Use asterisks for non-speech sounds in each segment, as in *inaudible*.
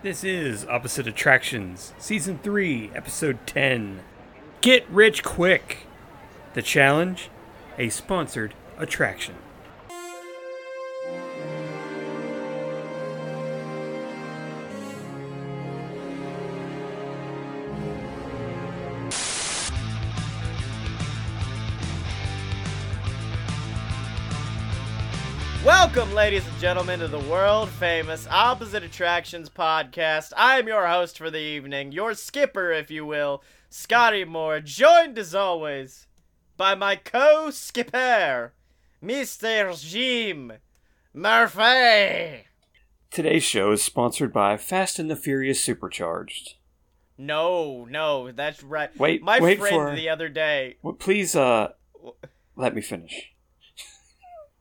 This is Opposite Attractions, Season 3, Episode 10. Get Rich Quick! The challenge? A sponsored attraction. Welcome, ladies and gentlemen, to the world famous Opposite Attractions podcast. I am your host for the evening, your skipper, if you will, Scotty Moore, joined as always by my co skipper, Mr. Jim Murphy. Today's show is sponsored by Fast and the Furious Supercharged. No, no, that's right. Wait, my wait friend for- the other day. Well, please, uh, let me finish.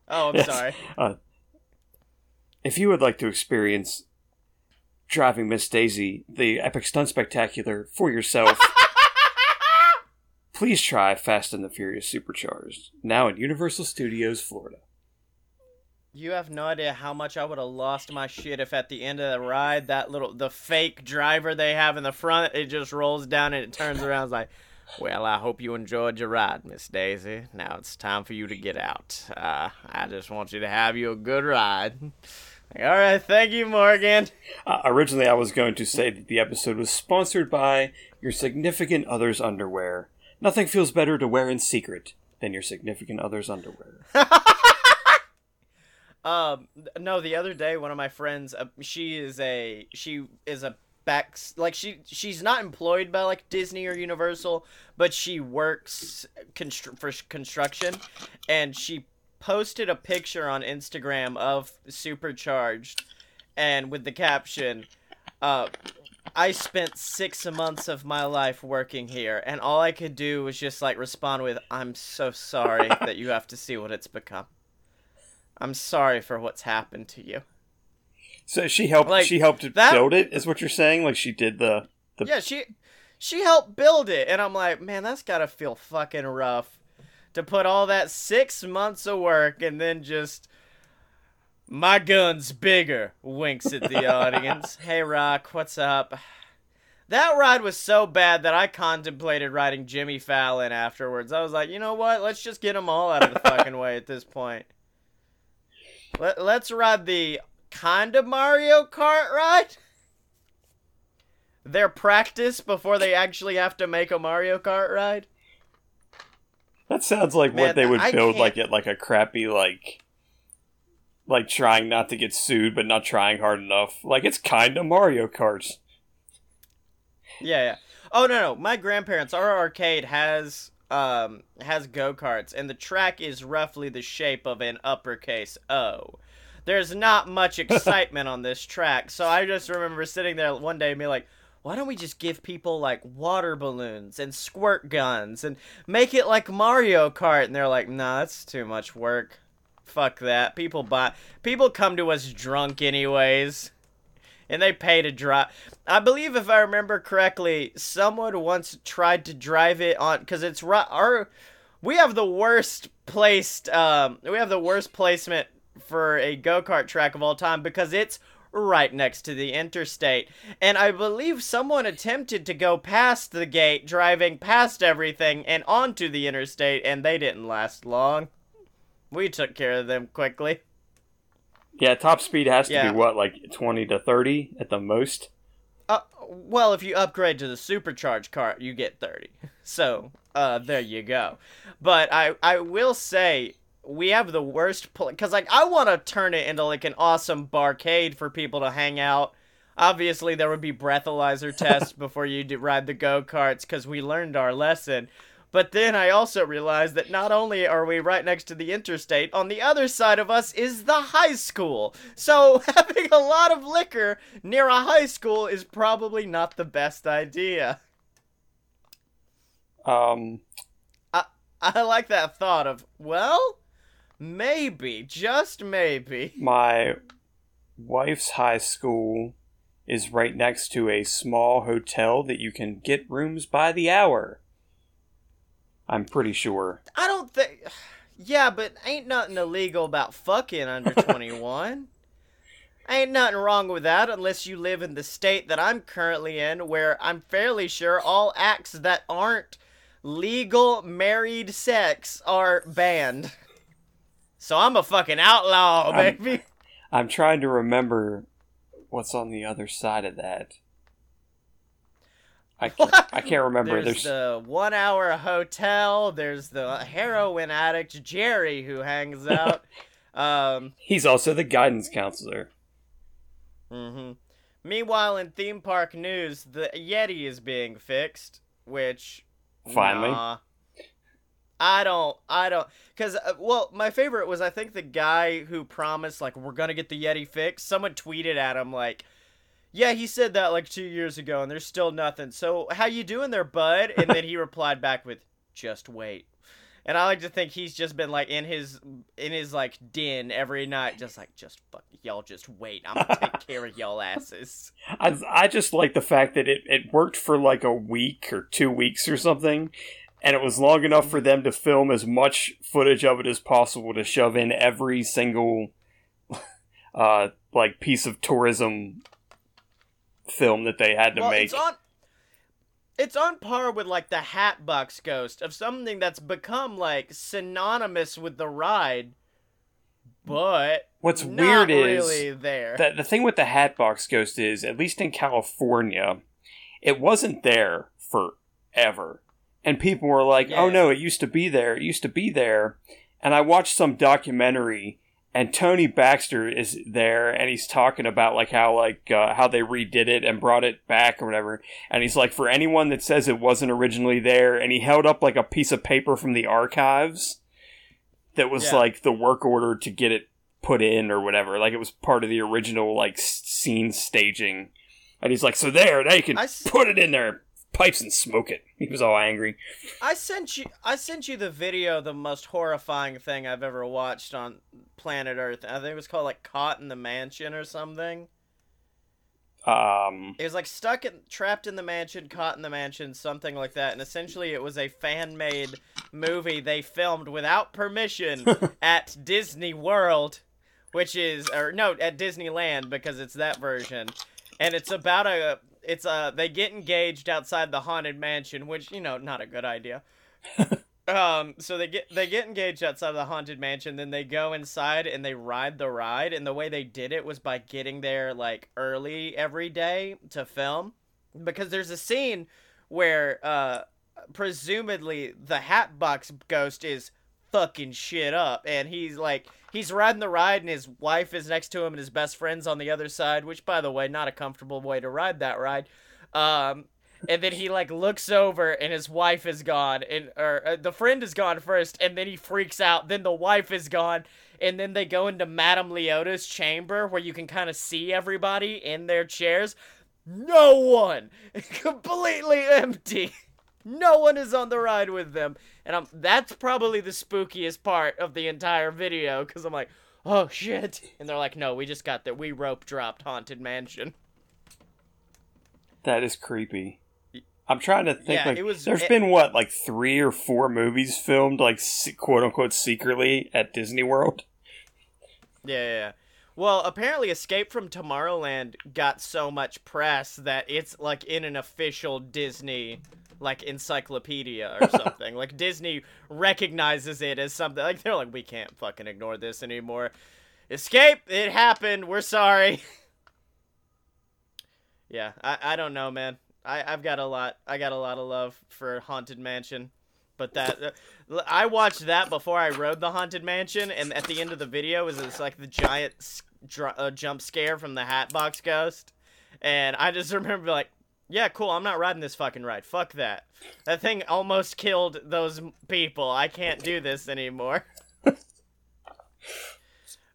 Oh, I'm Yes. sorry. Uh, if you would like to experience driving Miss Daisy, the epic stunt spectacular, for yourself, *laughs* please try Fast and the Furious Supercharged, now in Universal Studios, Florida. You have no idea how much I would have lost my shit if at the end of the ride that little the fake driver they have in the front it just rolls down and it turns around it's like, well, I hope you enjoyed your ride, Miss Daisy. Now it's time for you to get out. Uh, I just want you to have you a good ride. All right, thank you, Morgan. Uh, originally, I was going to say that the episode was sponsored by your significant other's underwear. Nothing feels better to wear in secret than your significant other's underwear. *laughs* Um, no, the other day, one of my friends, uh, she is a she is a back like she she's not employed by like Disney or Universal, but she works constr- for construction, and she posted a picture on Instagram of Supercharged, and with the caption, uh. I spent six months of my life working here, and all I could do was just like respond with, "I'm so sorry *laughs* that you have to see what it's become." I'm sorry for what's happened to you. So she helped. Like, she helped that- build it. Is what you're saying? Like she did the the Yeah, she she helped build it, and I'm like, man, that's gotta feel fucking rough to put all that six months of work and then just my gun's bigger. Winks at the audience. *laughs* hey, Rock, what's up? That ride was so bad that I contemplated riding Jimmy Fallon afterwards. I was like, you know what? Let's just get them all out of the fucking way at this point. Let, let's ride the kind of Mario Kart ride. Their practice before they actually have to make a Mario Kart ride. That sounds like Man, what they would I build, can't- like at like a crappy like, like trying not to get sued but not trying hard enough. Like it's kind of Mario Kart. Yeah, yeah. Oh no, no. My grandparents, our arcade has um has go karts, and the track is roughly the shape of an uppercase O. There's not much *laughs* excitement on this track, so I just remember sitting there one day and being like, "Why don't we just give people like water balloons and squirt guns and make it like Mario Kart?" And they're like, "Nah, that's too much work. Fuck that. People buy. People come to us drunk anyways." and they pay to drive. I believe, if I remember correctly, someone once tried to drive it on because it's our. We have the worst placed. Um, we have the worst placement for a go kart track of all time because it's right next to the interstate, and I believe someone attempted to go past the gate, driving past everything and onto the interstate, and they didn't last long. We took care of them quickly. Yeah, top speed has to Yeah. be what like twenty to thirty at the most. Uh, well, if you upgrade to the supercharged car, you get 30. *laughs* So, uh, there you go. But I, I will say, we have the worst place because like I want to turn it into like an awesome barcade for people to hang out. Obviously, there would be breathalyzer *laughs* tests before you ride the go karts because we learned our lesson. But then I also realized that not only are we right next to the interstate, on the other side of us is the high school. So *laughs* having a lot of liquor near a high school is probably not the best idea. Um, I like that thought of, well, maybe, just maybe. my wife's high school is right next to a small hotel that you can get rooms by the hour. I'm pretty sure. I don't think. *sighs* Yeah, but ain't nothing illegal about fucking under *laughs* 21. Ain't nothing wrong with that unless you live in the state that I'm currently in, where I'm fairly sure all acts that aren't legal married sex are banned. So I'm a fucking outlaw, I'm- baby. *laughs* I'm trying to remember what's on the other side of that. I can't, *laughs* I can't remember. There's, There's, the one hour hotel. There's the heroin addict Jerry who hangs *laughs* out. um, he's also the guidance counselor. hmm Meanwhile, in theme park news, the Yeti is being fixed, which Finally. nah. I don't, I don't, cause uh, well, my favorite was I think the guy who promised like we're gonna get the Yeti fixed. Someone tweeted at him like, "Yeah, he said that like two years ago, and there's still nothing. So how you doing there, bud?" And then he *laughs* replied back with, "Just wait." And I like to think he's just been like in his in his like den every night, just like just fuck y'all, just wait. I'm gonna take care of y'all asses. *laughs* I I just like the fact that it, it worked for like a week or two weeks or something, and it was long enough for them to film as much footage of it as possible to shove in every single *laughs* uh like piece of tourism film that they had to well, make. it's on it's on par with like the Hatbox Ghost of something that's become like synonymous with the ride, but What's not weird is really there. that the thing with the Hatbox Ghost is, at least in California, it wasn't there forever. And people were like, oh no, it used to be there, it used to be there. And I watched some documentary and Tony Baxter is there and he's talking about like how like uh, how they redid it and brought it back or whatever. And he's like for anyone that says it wasn't originally there and he held up like a piece of paper from the archives that was Yeah. like the work order to get it put in or whatever. Like it was part of the original like scene staging. And he's like, so there, now you can I put it in there, pipes and smoke it. He was all angry. I sent you I sent you the video, the most horrifying thing I've ever watched on planet Earth. I think it was called like Caught in the Mansion or something. Um, It was like stuck in, trapped in the mansion, caught in the mansion, something like that. And essentially, it was a fan-made movie they filmed without permission *laughs* at Disney World, which is or no, at Disneyland because it's that version. And it's about a it's uh they get engaged outside the haunted mansion, which you know, not a good idea. *laughs* Um, so they get they get engaged outside of the haunted mansion, then they go inside and they ride the ride. And the way they did it was by getting there like early every day to film, because there's a scene where uh, presumably the Hatbox Ghost is fucking shit up, and he's like he's riding the ride, and his wife is next to him, and his best friend's on the other side. Which, by the way, not a comfortable way to ride that ride. Um, and then he like looks over and his wife is gone and or uh, the friend is gone first and then he freaks out then the wife is gone and then they go into madame leota's chamber where you can kind of see everybody in their chairs no one *laughs* completely empty *laughs* no one is on the ride with them and i'm that's probably the spookiest part of the entire video because i'm like oh shit and they're like no we just got that we rope dropped haunted mansion that is creepy. I'm trying to think. Yeah, like, it was- There's it- been what, like three or four movies filmed, like quote unquote, secretly at Disney World. Yeah, yeah. Well, apparently Escape from Tomorrowland got so much press that it's like in an official Disney like encyclopedia or *laughs* something. like Disney recognizes it as something like they're like we can't fucking ignore this anymore. Escape, it happened. We're sorry. *laughs* yeah, I I don't know, man. I I've got a lot. I got a lot of love for Haunted Mansion. But that *laughs* uh, I watched that before I rode the haunted mansion, and at the end of the video is it's like the giant dr- uh, jump scare from the Hatbox Ghost, and I just remember like, yeah, cool, I'm not riding this fucking ride. Fuck that. That thing almost killed those people. I can't do this anymore. *laughs*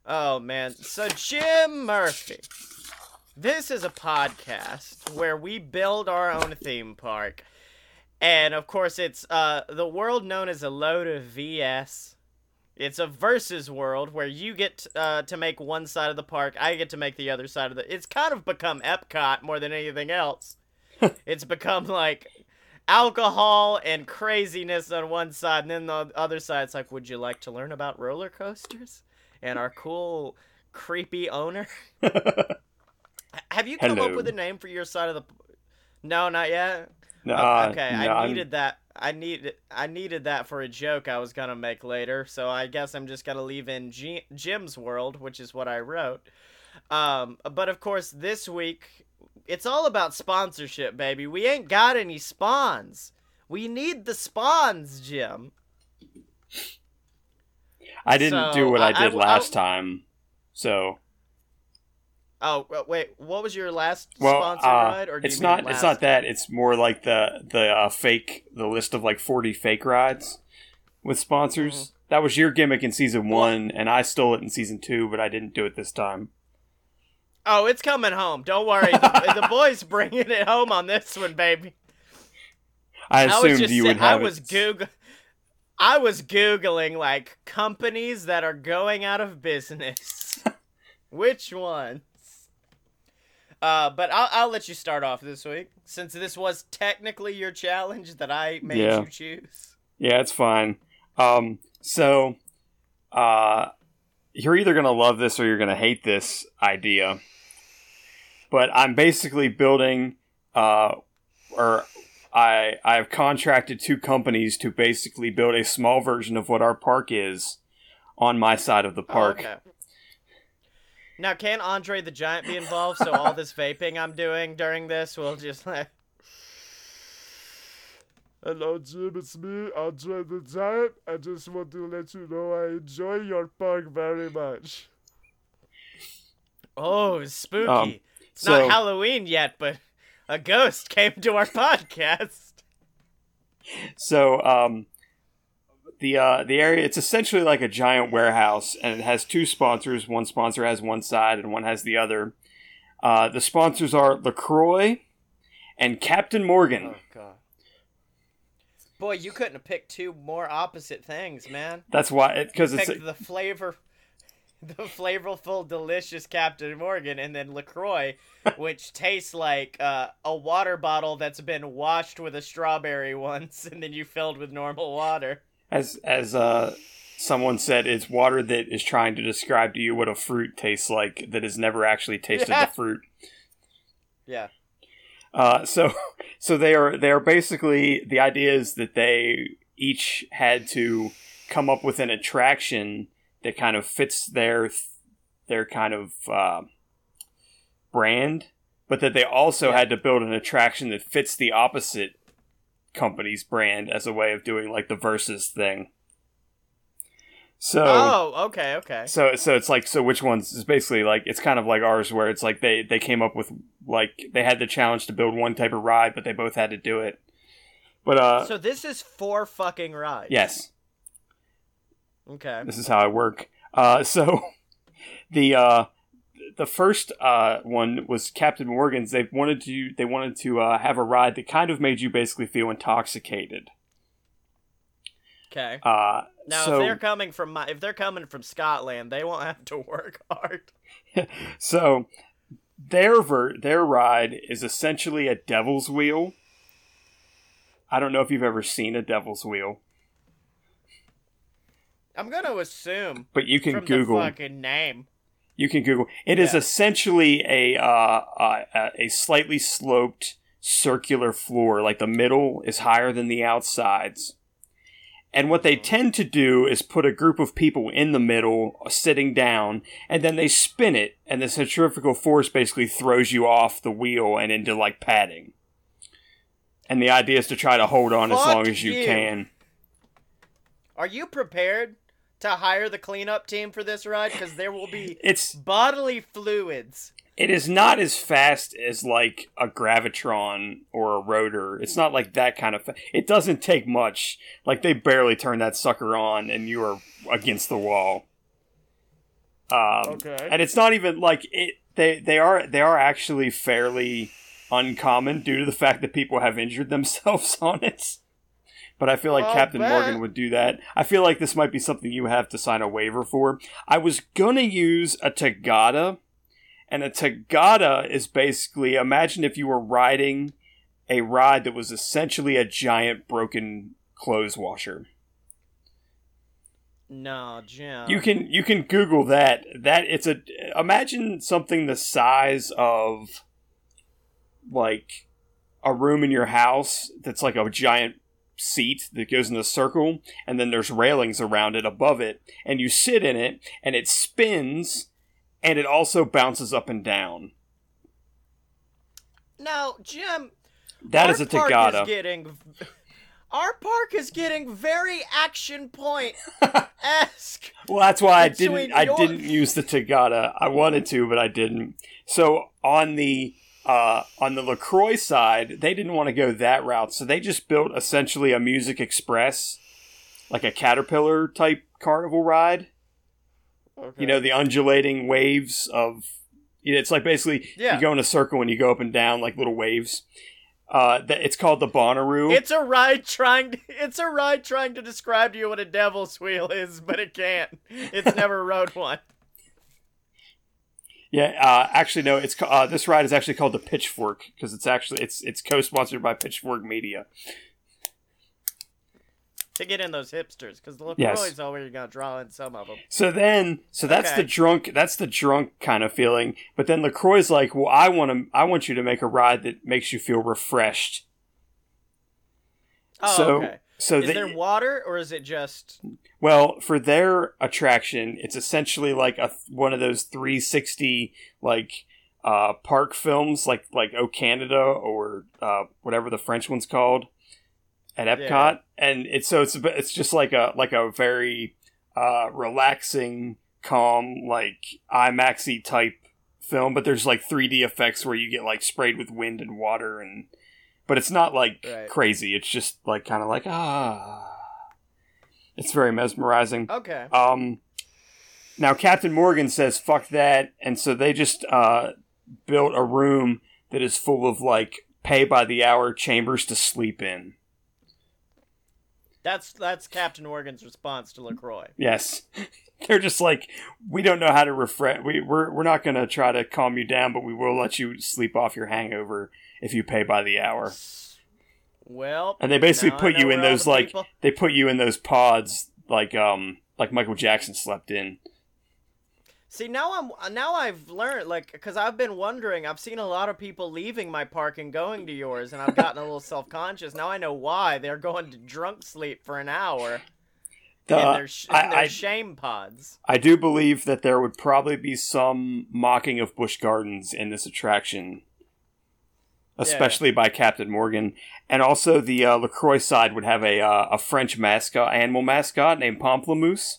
oh man, so Jim Murphy. This is a podcast where we build our own theme park. And of course, it's uh, the world known as a load of VS. It's a versus world where you get uh, to make one side of the park, I get to make the other side of the. It's kind of become Epcot more than anything else. *laughs* it's become like alcohol and craziness on one side, and then the other side, it's like, would you like to learn about roller coasters and our cool creepy owner. *laughs* Have you come up with a name for your side of the? No, not yet. No, Oh, okay, no, I I'm- needed that. I needed I needed that for a joke I was gonna make later. So I guess I'm just gonna leave in G- Jim's world, which is what I wrote. Um, but of course, this week it's all about sponsorship, baby. We ain't got any spawns. We need the spawns, Jim. I didn't So, do what I, I- I- did last time. So Oh wait, what was your last well, sponsor uh, ride? Or it's not. It's not that. It's more like the the uh, fake the list of like forty fake rides with sponsors. Mm-hmm. That was your gimmick in season one, and I stole it in season two, but I didn't do it this time. Oh, it's coming home. Don't worry. the, the *laughs* boys bringing it home on this one, baby. I I assumed just you would have I was it. Goog- I was googling like companies that are going out of business. *laughs* Which ones? Uh, but I'll I'll let you start off this week since this was technically your challenge that I made Yeah. you choose. Yeah, it's fine. Um, so, uh, you're either gonna love this or you're gonna hate this idea. But I'm basically building, uh, or I I have contracted two companies to basically build a small version of what our park is on my side of the Oh, park. okay. Now, can Andre the Giant be involved? So all this vaping I'm doing during this will just like. Hello, Jim. It's me, Andre the Giant. I just want to let you know I enjoy your park very much. Oh, spooky. Um, it's so- not Halloween yet, but a ghost came to our *laughs* podcast. So, um, the uh, the area it's essentially like a giant warehouse, and it has two sponsors. One sponsor has one side, and one has the other. Uh, the sponsors are Lacroix and Captain Morgan. Oh god. Boy, you couldn't have picked two more opposite things, man. That's why because it's Picked the flavor the flavorful delicious Captain Morgan and then LaCroix, *laughs* which tastes like uh, a water bottle that's been washed with a strawberry once *laughs* and then you filled with normal water. as as uh, someone said, it's water that is trying to describe to you what a fruit tastes like that has never actually tasted Yeah. the *laughs* fruit. Yeah. Uh, *laughs* so so they are they are basically the idea is that they each had to come up with an attraction that kind of fits their their kind of uh, brand, but that they also Yeah. had to build an attraction that fits the opposite company's brand as a way of doing like the versus thing. So Oh, okay, okay. so so it's like so which ones is basically like it's kind of like ours where it's like they they came up with like they had the challenge to build one type of ride but they both had to do it. But uh So this is four fucking rides. yes, Okay. this is how I work. Uh *laughs* so the uh the first uh one was Captain Morgan's. They wanted to they wanted to uh, have a ride that kind of made you basically feel intoxicated. Okay. Uh Now, so if they're coming from my, if they're coming from Scotland, they won't have to *laughs* work hard. *laughs* So their ver- their ride is essentially a devil's wheel. I don't know if you've ever seen a devil's wheel, I'm gonna assume but you can Google. the fucking name. You can Google. It is Yeah. essentially a uh, uh, a slightly sloped circular floor. Like the middle is higher than the outsides. And what they tend to do is put a group of people in the middle, uh, sitting down, and then they spin it, and the centrifugal force basically throws you off the wheel and into like padding. And the idea is to try to hold on as long as you, you. can. Are you prepared to hire the cleanup team for this ride? Because there will be It's bodily fluids. It is not as fast as like a gravitron or a rotor it's not like that kind of fa- it doesn't take much like they barely turn that sucker on and you are against the wall um, Okay. and it's not even like it they they are they are actually fairly uncommon due to the fact that people have injured themselves *laughs* on it but I feel like Captain. Morgan would do that. I feel like this might be something you have to sign a waiver for. I was gonna use a Tagada, and a Tagada is basically imagine if you were riding a ride that was essentially a giant broken clothes washer. No, Jim. You can you can Google that. That it's a imagine something the size of like a room in your house that's like a giant seat that goes in a circle and then there's railings around it above it and you sit in it and it spins and it also bounces up and down. Now, Jim. That our is a. Is getting, our park is getting very action point esque. *laughs* Well, that's why I didn't. I didn't use the Tagada. I wanted to, but I didn't. So on the uh, on the Lacroix side, they didn't want to go that route, so they just built essentially a Music Express, like a Caterpillar type carnival ride. Okay. You know, the undulating waves of. It's like basically Yeah. you go in a circle and you go up and down like little waves. Uh, that it's called the Bonnaroo. It's a ride trying. To, *laughs* it's a ride trying to describe to you what a devil's wheel is, but it can't. It's *laughs* never rode one. Yeah, uh, actually, no. It's uh, this ride is actually called the Pitchfork because it's actually it's it's co-sponsored by Pitchfork Media. To get in those hipsters, because the LaCroix Yes. is all gonna draw in some of them. So then, so that's Okay. the drunk that's the drunk kind of feeling. But then Lacroix's like, well, I want to I want you to make a ride that makes you feel refreshed. Oh, so okay. so Is they, there water or is it just? Well, for their attraction, it's essentially like a one of those 360 like uh, park films, like like O Canada or uh, whatever the French one's called at Epcot, Yeah. and it's so it's it's just like a like a very uh, relaxing, calm, like IMAXy type film, but there's like 3D effects where you get like sprayed with wind and water and. But it's not like Right. crazy. It's just like kind of like ah. It's very mesmerizing. Okay. Um, now Captain Morgan says "fuck that," and so they just uh, built a room that is full of like pay by the hour chambers to sleep in. That's that's Captain Morgan's response to Lacroix. Yes, *laughs* they're just like we don't know how to refresh. We we're we're not going to try to calm you down, but we will let you sleep off your hangover if you pay by the hour. Well, And they basically put you in those like people- they put you in those pods like um like Michael Jackson slept in. See now I'm now I've learned like because I've been wondering. I've seen a lot of people leaving my park and going to yours, and I've gotten a little self conscious. Now I know why they're going to drunk sleep for an hour The- in their, sh- in I- their I- shame pods. I do believe that there would probably be some mocking of Busch Gardens in this attraction, especially by Captain Morgan, and also the uh, Lacroix side would have a uh, a French mascot, animal mascot named Pamplemousse.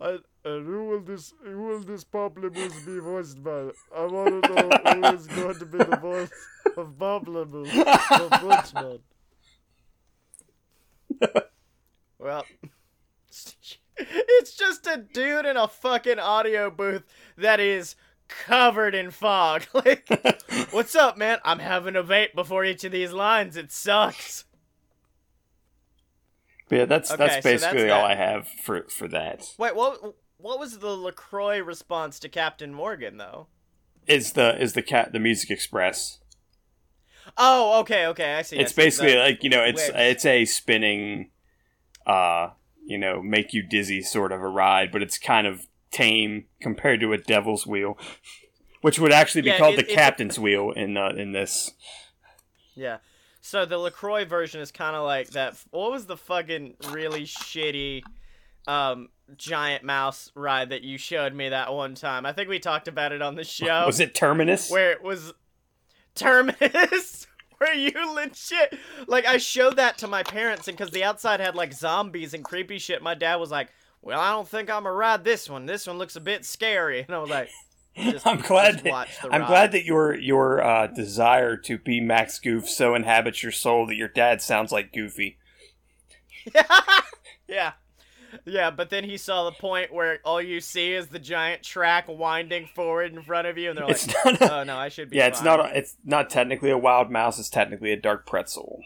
And, and who will this who will this Pamplemousse be voiced by? I want to know who is going to be the voice of Pamplemousse, the Frenchman. *laughs* Well, it's just a dude in a fucking audio booth that is covered in fog. *laughs* Like, what's up, man? I'm having a vape before each of these lines. It sucks. But yeah, that's Okay, that's so that's basically all that. I have for for that. Wait, what? What was the Lacroix response to Captain Morgan, though? Is the is the cat the Music Express? Oh, okay, okay, I see. I it's see. basically like you know it's it's a spinning uh you know make you dizzy sort of a ride but it's kind of tame compared to a devil's wheel *laughs* which would actually be Yeah, called it- the captain's wheel in uh, in this Yeah. So the Lacroix version is kind of like that. What was the fucking really shitty, um, giant mouse ride that you showed me that one time? I think we talked about it on the show. was it terminus where it was Terminus, *laughs* where you legit like I showed that to my parents, and because the outside had like zombies and creepy shit, my dad was like, "Well, I don't think I'm gonna ride this one. This one looks a bit scary," *laughs* and I was like, just- *laughs* I'm glad that, I'm ride. glad that your your uh, desire to be Max Goof so inhabits your soul that your dad sounds like Goofy. *laughs* yeah. Yeah, but then he saw the point where all you see is the giant track winding forward in front of you, and they're like, It's not a, "Oh no, I should be." yeah, it's not a, it's not technically a wild mouse. It's technically a dark pretzel.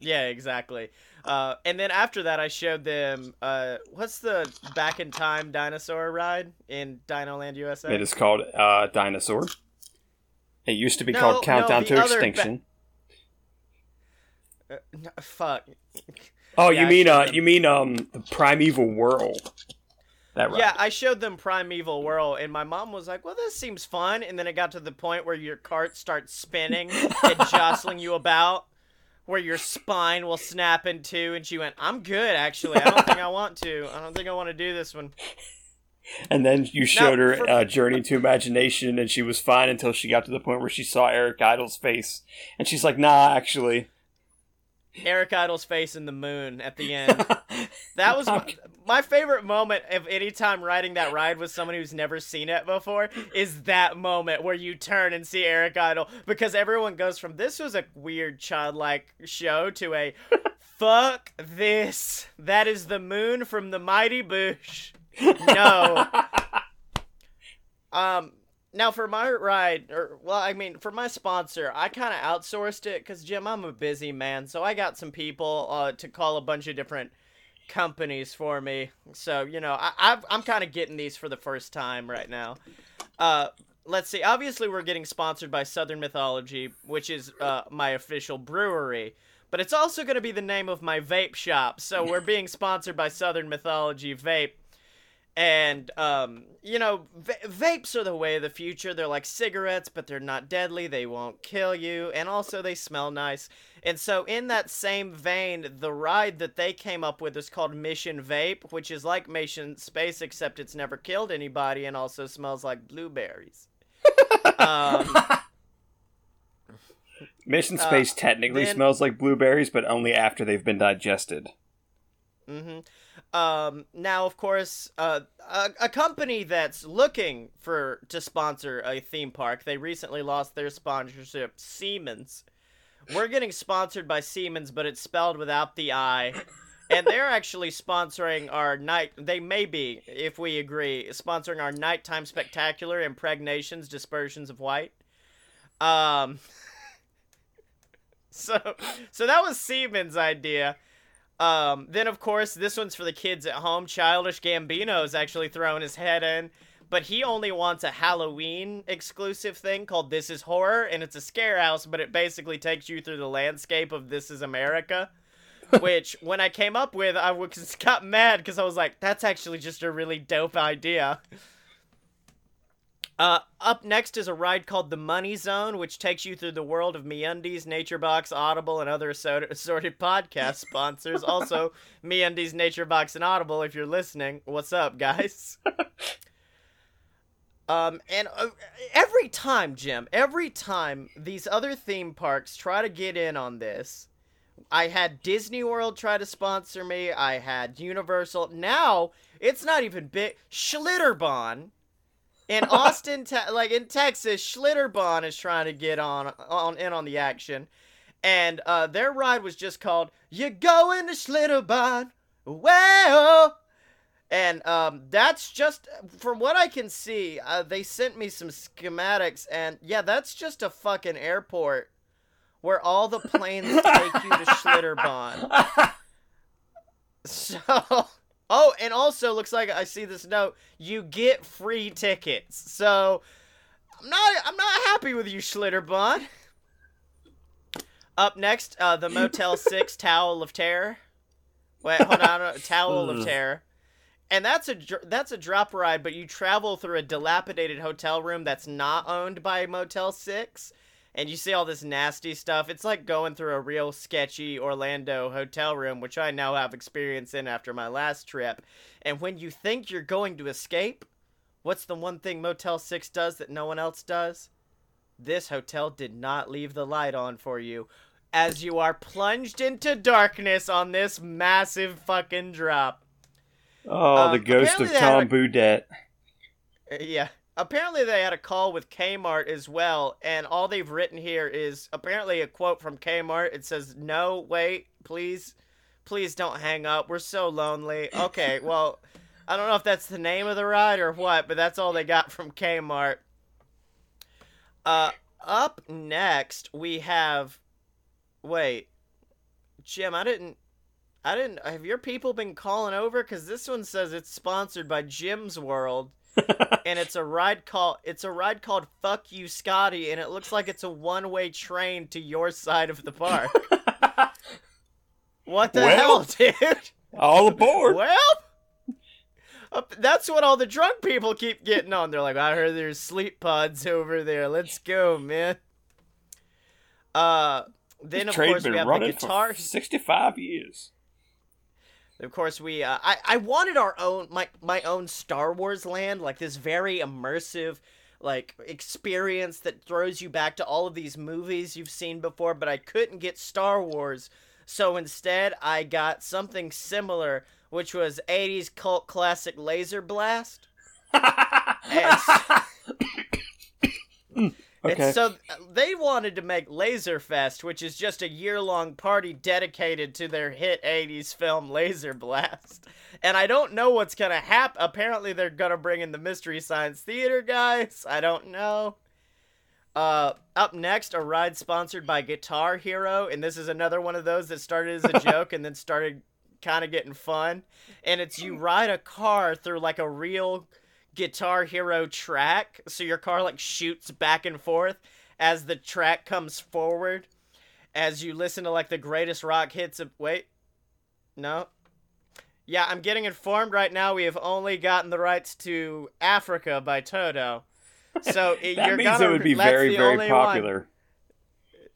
Yeah, exactly. Uh, and then after that, I showed them uh, what's the back in time dinosaur ride in Dino Land USA? It is called uh, Dinosaur. It used to be No, called Countdown the to other ba- Extinction. Uh, no, fuck. Oh, Yeah, you mean uh, them. you mean um, the Primeval World? That right? Yeah, I showed them Primeval World, and my mom was like, "Well, this seems fun." And then it got to the point where your cart starts spinning and jostling you about, where your spine will snap in two. And she went, "I'm good, actually. I don't think I want to. I don't think I want to do this one." And then you showed her uh, Journey to Imagination, and she was fine until she got to the point where she saw Eric Idle's face, and she's like, "Nah, actually." Eric Idle's face in the moon at the end. That was my, my favorite moment of any time riding that ride with someone who's never seen it before is that moment where you turn and see Eric Idle because everyone goes from this was a weird childlike show to a fuck this. That is the moon from the Mighty Boosh. No. *laughs* Um now for my ride or well I mean for my sponsor, I kind of outsourced it cuz Jim I'm a busy man. So I got some people uh to call a bunch of different companies for me. So, you know, I I've, I'm kind of getting these for the first time right now. Uh let's see. Obviously we're getting sponsored by Southern Mythology, which is uh my official brewery. But it's also going to be the name of my vape shop. So we're being sponsored by Southern Mythology Vape and um, you know va- vapes are the way of the future. They're like cigarettes but they're not deadly. They won't kill you. And also they smell nice. And so in that same vein the ride that they came up with is called mission vape which is like mission space except it's never killed anybody and also smells like blueberries. *laughs* Um, Mission Uh, Space technically then- smells like blueberries, but only after they've been digested. hmm Um, now, of course, uh, a, a company that's looking for to sponsor a theme park, they recently lost their sponsorship, Siemens. We're getting sponsored by Siemens, but it's spelled without the I. And they're actually sponsoring our night. They may be, if we agree, sponsoring our nighttime spectacular impregnations, dispersions of white. Um. *laughs* So, so that was Siemens' idea. Um, then of course this one's for the kids at home. Childish Gambino is actually throwing his head in, but he only wants a Halloween exclusive thing called This Is Horror, and it's a scare house, but it basically takes you through the landscape of This Is America. *laughs* Which, when I came up with, I was *laughs* got mad because I was like, "That's actually just a really dope idea." Uh, up next is a ride called the Money Zone, which takes you through the world of MeUndies, NatureBox, Audible, and other assorted, podcast *laughs* sponsors. also, MeUndies, NatureBox, and Audible. If you're listening, what's up, guys? *laughs* um, and uh, every time, Jim, every time these other theme parks try to get in on this, I had Disney World try to sponsor me. I had Universal. Now it's not even big. Schlitterbahn in *laughs* Austin, te- like in Texas, Schlitterbahn is trying to get on on in on the action, and uh, their ride was just called "You're Going to Schlitterbahn?" Well, and um, that's just from what I can see. Uh, they sent me some schematics, and yeah, that's just a fucking airport where all the planes take you to *laughs* Schlitterbahn. *laughs* So, oh, and also looks like I see this note. You get free tickets. So, I'm not. I'm not happy with you, Schlitterbahn. Up next, uh, the Motel *laughs* Six Towel of Terror. Wait, hold on. Towel of Terror. And that's a that's a drop ride, but you travel through a dilapidated hotel room that's not owned by Motel Six, and you see all this nasty stuff. It's like going through a real sketchy Orlando hotel room, which I now have experience in after my last trip. And when you think you're going to escape, what's the one thing Motel 6 does that no one else does? This hotel did not leave the light on for you as you are plunged into darkness on this massive fucking drop. Oh, Um, the ghost of Tom a- Bodett. Uh, Yeah. Apparently they had a call with Kmart as well, and all they've written here is apparently a quote from Kmart. It says, "No, wait, please, please don't hang up. We're so lonely." Okay, *laughs* well, I don't know if that's the name of the ride or what, but that's all they got from Kmart. Uh, up next we have, wait, Jim, I didn't. I didn't. Have your people been calling over? Because this one says it's sponsored by Jim's World and it's a ride called it's a ride called Fuck You Scotty, and it looks like it's a one way train to your side of the park. *laughs* What the Well. hell, dude? All aboard. Well, that's what all the drunk people keep getting on. They're like, I heard there's sleep pods over there. Let's go, man. Uh, then This of course we have the guitar. 65 years. Of course, we. Uh, I I wanted our own my my own Star Wars land, like this very immersive, like experience that throws you back to all of these movies you've seen before. But I couldn't get Star Wars, so instead I got something similar, which was '80s cult classic Laser Blast. *laughs* And, *laughs* *laughs* Okay. and so they wanted to make Laserfest, which is just a year long party dedicated to their hit 80s film Laser Blast. And I don't know what's going to happen. Apparently, they're going to bring in the Mystery Science Theater guys. I don't know. Uh, up next, a ride sponsored by Guitar Hero. And this is another one of those that started as a *laughs* joke and then started kind of getting fun. And it's you ride a car through like a real Guitar Hero track, so your car like shoots back and forth as the track comes forward, as you listen to like the greatest rock hits of. Wait, no. Yeah, I'm getting informed right now. We have only gotten the rights to Africa by Toto, so it, *laughs* eh, that you're means gonna. it would be very, very only one. popular.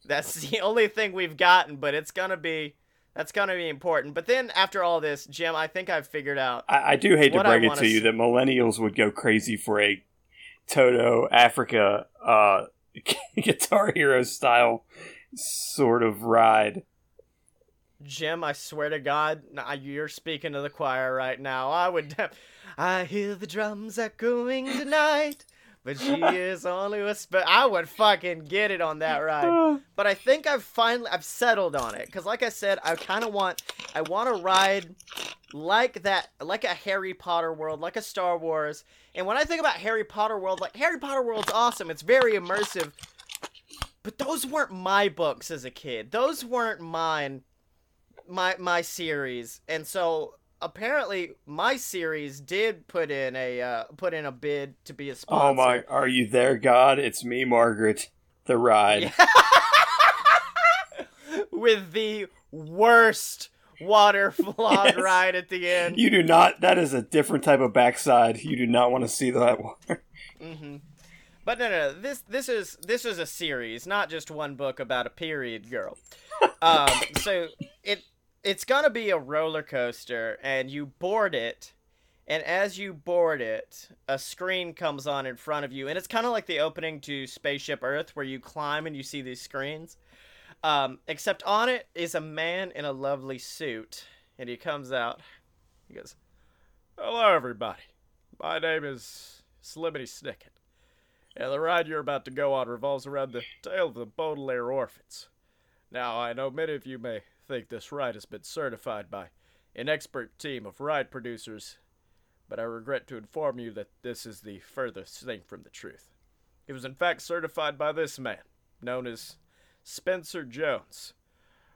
That's *laughs* the only thing we've gotten, but it's gonna be. That's gonna be important. But then after all this, Jim, I think I've figured out I, I do hate to bring it to you that millennials would go crazy for a Toto Africa uh, *laughs* Guitar Hero style sort of ride. Jim, I swear to God, you're speaking to the choir right now. I would. I hear the drums echoing tonight, but she is only a whisper. I would fucking get it on that ride. *sighs* But I think I've finally I've settled on it because, like I said, I kind of want I want to ride like that, like a Harry Potter world, like a Star Wars. And when I think about Harry Potter world, like Harry Potter world's awesome. It's very immersive. But those weren't my books as a kid. Those weren't mine my my series and so apparently my series did put in a uh, put in a bid to be a sponsor Oh my, are you there, God? It's me, Margaret. The ride. *laughs* with the worst water *laughs* flog Yes. ride at the end You do not. That is a different type of backside. You do not want to see that one. *laughs* hmm but no, no no this this is this is a series not just one book about a period girl um so it it's gonna be a roller coaster and you board it and as you board it a screen comes on in front of you and it's kind of like the opening to spaceship earth where you climb and you see these screens um, except on it is a man in a lovely suit and he comes out he goes Hello, everybody. My name is Slimity Snicket. And the ride you're about to go on revolves around the tale of the Baudelaire orphans. Now, I know many of you may think this ride has been certified by an expert team of ride producers, but I regret to inform you that this is the furthest thing from the truth. It was in fact certified by this man, known as Spencer Jones,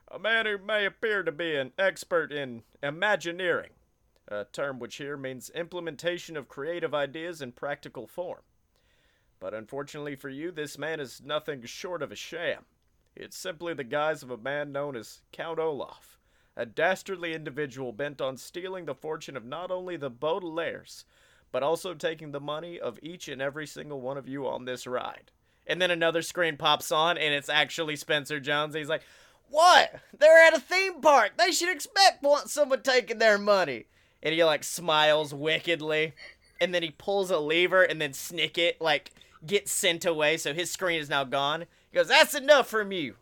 a man who may appear to be an expert in imagineering a term which here means implementation of creative ideas in practical form. But unfortunately for you, this man is nothing short of a sham. It's simply the guise of a man known as Count Olaf, a dastardly individual bent on stealing the fortune of not only the Baudelaires, but also taking the money of each and every single one of you on this ride. and then another screen pops on and it's actually spencer jones. He's like what? They're at a theme park. They should expect someone taking their money. And he like smiles wickedly. And then he pulls a lever and then snicket like gets sent away. So his screen is now gone he goes that's enough from you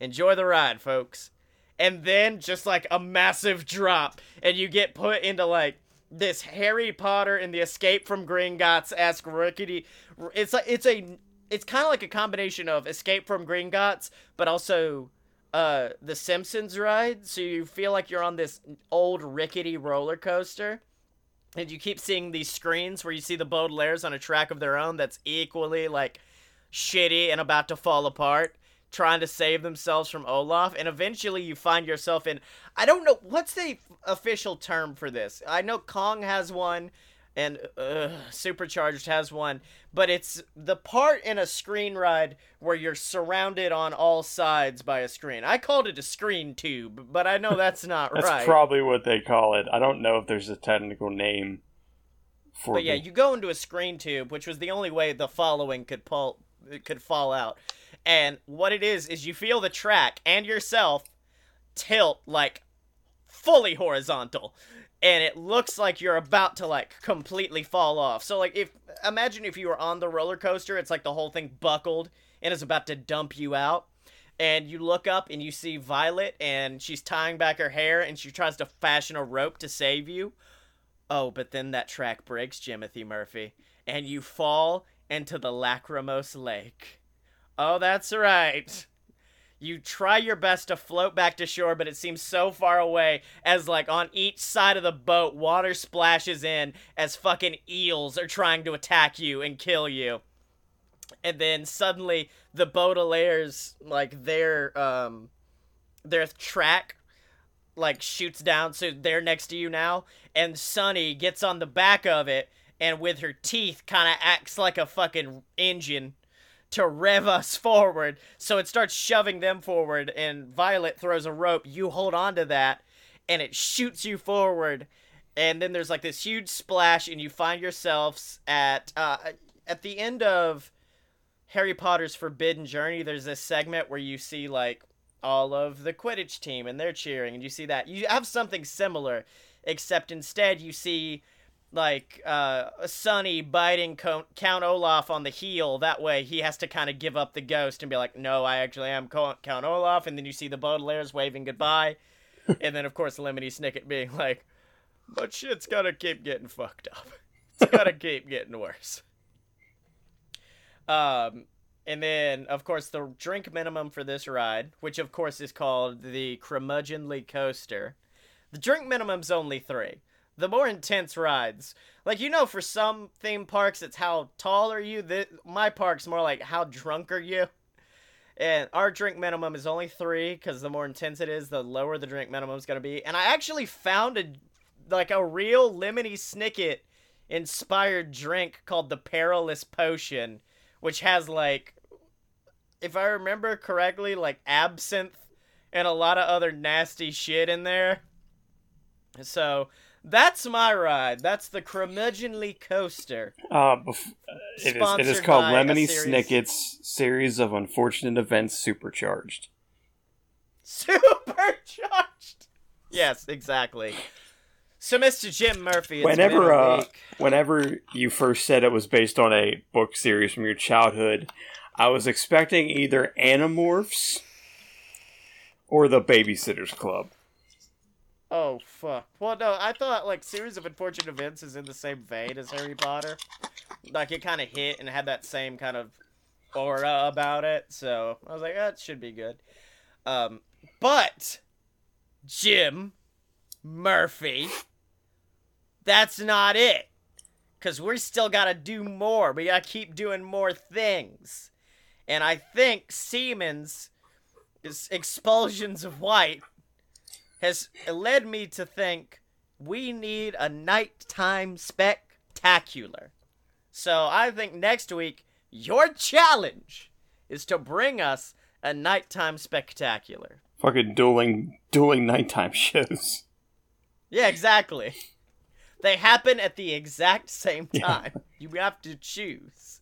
enjoy the ride folks and then just like a massive drop and you get put into like this Harry Potter and the Escape from Gringotts esque rickety. It's a, it's a it's kind of like a combination of Escape from Gringotts, but also uh the Simpsons ride. So you feel like you're on this old rickety roller coaster. And you keep seeing these screens where you see the Baudelaires on a track of their own that's equally like shitty and about to fall apart, trying to save themselves from Olaf, and eventually you find yourself in I don't know what's the official term for this. I know Kong has one. and uh, Supercharged has one, but it's the part in a screen ride where you're surrounded on all sides by a screen. I called it a screen tube, but I know that's *laughs* not That's right. That's probably what they call it. I don't know if there's a technical name for But yeah, the- you go into a screen tube, which was the only way the following could pull could fall out. And what it is is you feel the track and yourself tilt like fully horizontal. And it looks like you're about to like completely fall off. So like if imagine if you were on the roller coaster, it's like the whole thing buckled and is about to dump you out. And you look up and you see Violet and she's tying back her hair and she tries to fashion a rope to save you. Oh, but then that track breaks, Jimothy Murphy, and you fall into the lachrymose lake. Oh, that's right. You try your best to float back to shore, but it seems so far away as, like, on each side of the boat, water splashes in as fucking eels are trying to attack you and kill you. And then suddenly the Baudelaires, like, their, um, their track like shoots down so they're next to you now and Sunny gets on the back of it and with her teeth kind of acts like a fucking engine to rev us forward so it starts shoving them forward and Violet throws a rope you hold on to that and it shoots you forward and then there's like this huge splash and you find yourselves at uh at the end of Harry Potter's Forbidden Journey there's this segment where you see like all of the Quidditch team and they're cheering, and you see that. You have something similar, except instead you see like uh, Sunny biting Co- Count Olaf on the heel. That way he has to kind of give up the ghost and be like, no, I actually am Co- Count Olaf. And then you see the Baudelaires waving goodbye. *laughs* and then, of course, Lemony Snicket being like, but shit's gotta keep getting fucked up. It's gotta *laughs* keep getting worse. Um, and then, of course, the drink minimum for this ride, which of course is called the Curmudgeonly Coaster. The drink minimum's only three. The more intense rides, like you know, for some theme parks, it's how tall are you. The, my park's more like how drunk are you. And our drink minimum is only three because the more intense it is, the lower the drink minimum is gonna be. And I actually found a like a real Lemony Snicket inspired drink called the Perilous Potion, which has like if I remember correctly, like absinthe and a lot of other nasty shit in there. So that's my ride. That's the Curmudgeonly Coaster. Uh, bef- it is. It is called Lemony series- Snicket's series of unfortunate events supercharged. Supercharged. Yes, exactly. So, Mr. Jim Murphy, whenever a uh, whenever you first said it was based on a book series from your childhood, I was expecting either Animorphs or the Babysitters Club. Oh fuck. Well, no, I thought like series of unfortunate events is in the same vein as Harry Potter. Like it kind of hit and had that same kind of aura about it. So I was like, that should be good. Um, but Jim Murphy, that's not it. Cause we still gotta do more. We gotta keep doing more things. And I think Siemens' expulsions of white has led me to think we need a nighttime spectacular. So I think next week your challenge is to bring us a nighttime spectacular. Fucking dueling dueling nighttime *laughs* shows. Yeah, exactly. They happen at the exact same Yeah. time. You have to choose.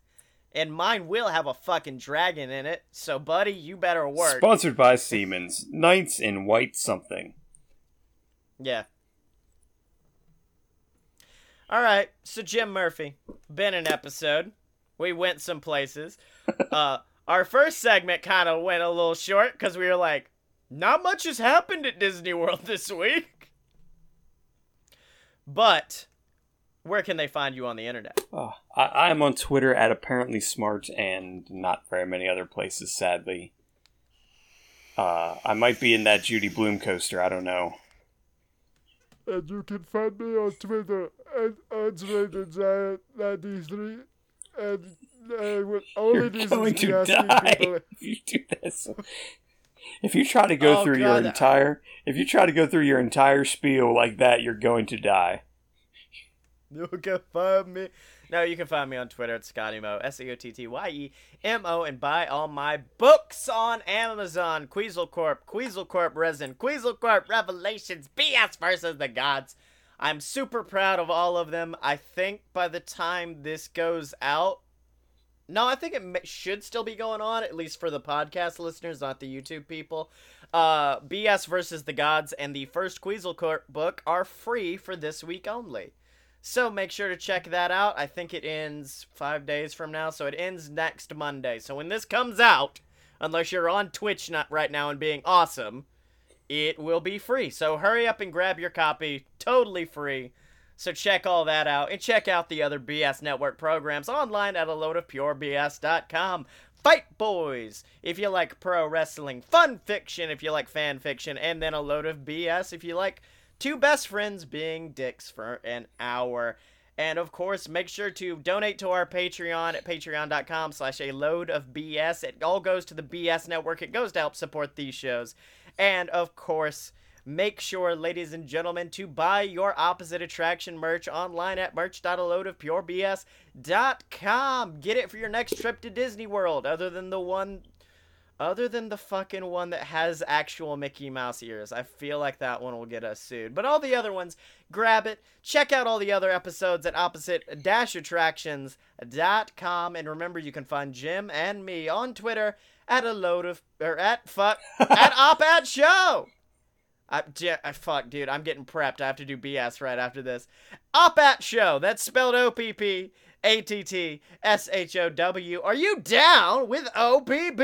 And mine will have a fucking dragon in it, so buddy, you better work. Sponsored by Siemens. Knights in white something. Yeah. All right. So Jim Murphy, been an episode. We went some places. *laughs* uh, our first segment kind of went a little short because we were like, not much has happened at Disney World *laughs* this week. But where can they find you on the internet? Oh, I, I am on Twitter at apparently smart and not very many other places, sadly. Uh, I might be in that Judy Blume coaster. I don't know. And you can find me on Twitter at Giant93 and uh, with *laughs* only You're these going to die people. *laughs* if you do this. If you try to go Oh, through your entire, if you try to go through your entire spiel like that, you're going to die. You can find me. No, you can find me on Twitter at ScottyMo, S E O T T Y E M O, and buy all my books on Amazon. Queasel Corp, Queasel Corp Resin, Queasel Corp Revelations, BS versus the Gods. I'm super proud of all of them. I think by the time this goes out, no, I think it should still be going on, at least for the podcast listeners, not the YouTube people. Uh, BS versus the Gods and the first Queasel Corp book are free for this week only. So make sure to check that out. I think it ends five days from now, so it ends next Monday. So when this comes out, unless you're on Twitch not right now and being awesome, it will be free. So hurry up and grab your copy, totally free. So check all that out and check out the other BS Network programs online at a load of purebs.com. Fight Boys if you like pro wrestling, fun fiction if you like fan fiction, and then a load of BS if you like two best friends being dicks for an hour. And of course, make sure to donate to our Patreon at patreon.com slash a load of BS. It all goes to the BS network. It goes to help support these shows. And of course, make sure, ladies and gentlemen, to buy your opposite attraction merch online at merch.aloadofpurebs.com. Get it for your next trip to Disney World, other than the one other than the fucking one that has actual Mickey Mouse ears. I feel like that one will get us sued. But all the other ones, grab it. Check out all the other episodes at opposite-attractions.com. And remember, you can find Jim and me on Twitter at a load of, or at fuck, *laughs* at op at show. I, I fuck, dude. I'm getting prepped. I have to do BS right after this. Op at show. That's spelled O P P A T T S H O W. Are you down with OPP?